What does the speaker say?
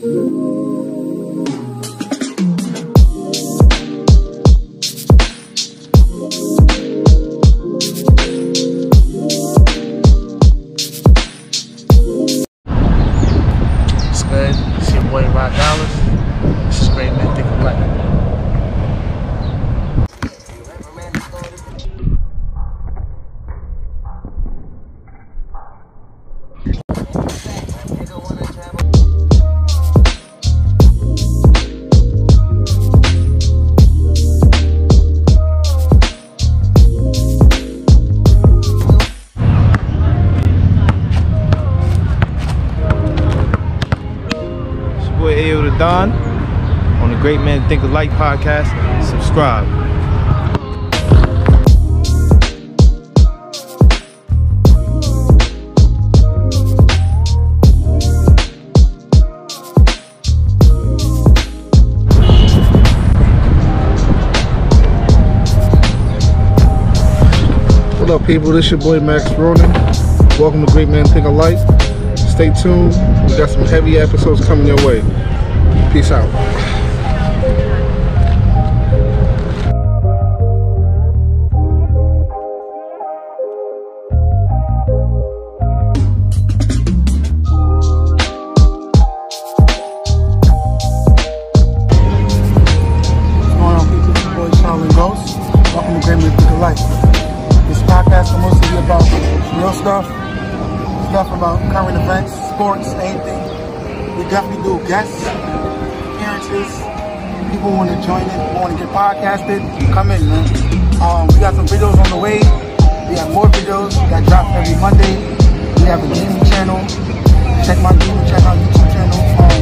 It's your boy Rod Dallas. This is Great Men Black. Don on the Great Men Think Alike podcast. Subscribe. What up, people? This is your boy Max Ronan. Welcome to Great Men Think Alike. Stay tuned. We got some heavy episodes coming your way. Peace out. Stuff, about current events, sports, anything. We definitely do guests. People want to join it, want to get podcasted, come in, man. Um, we got some videos on the way. We have more videos that drop every Monday. We have a gaming channel. Check my gaming channel, YouTube channel, um,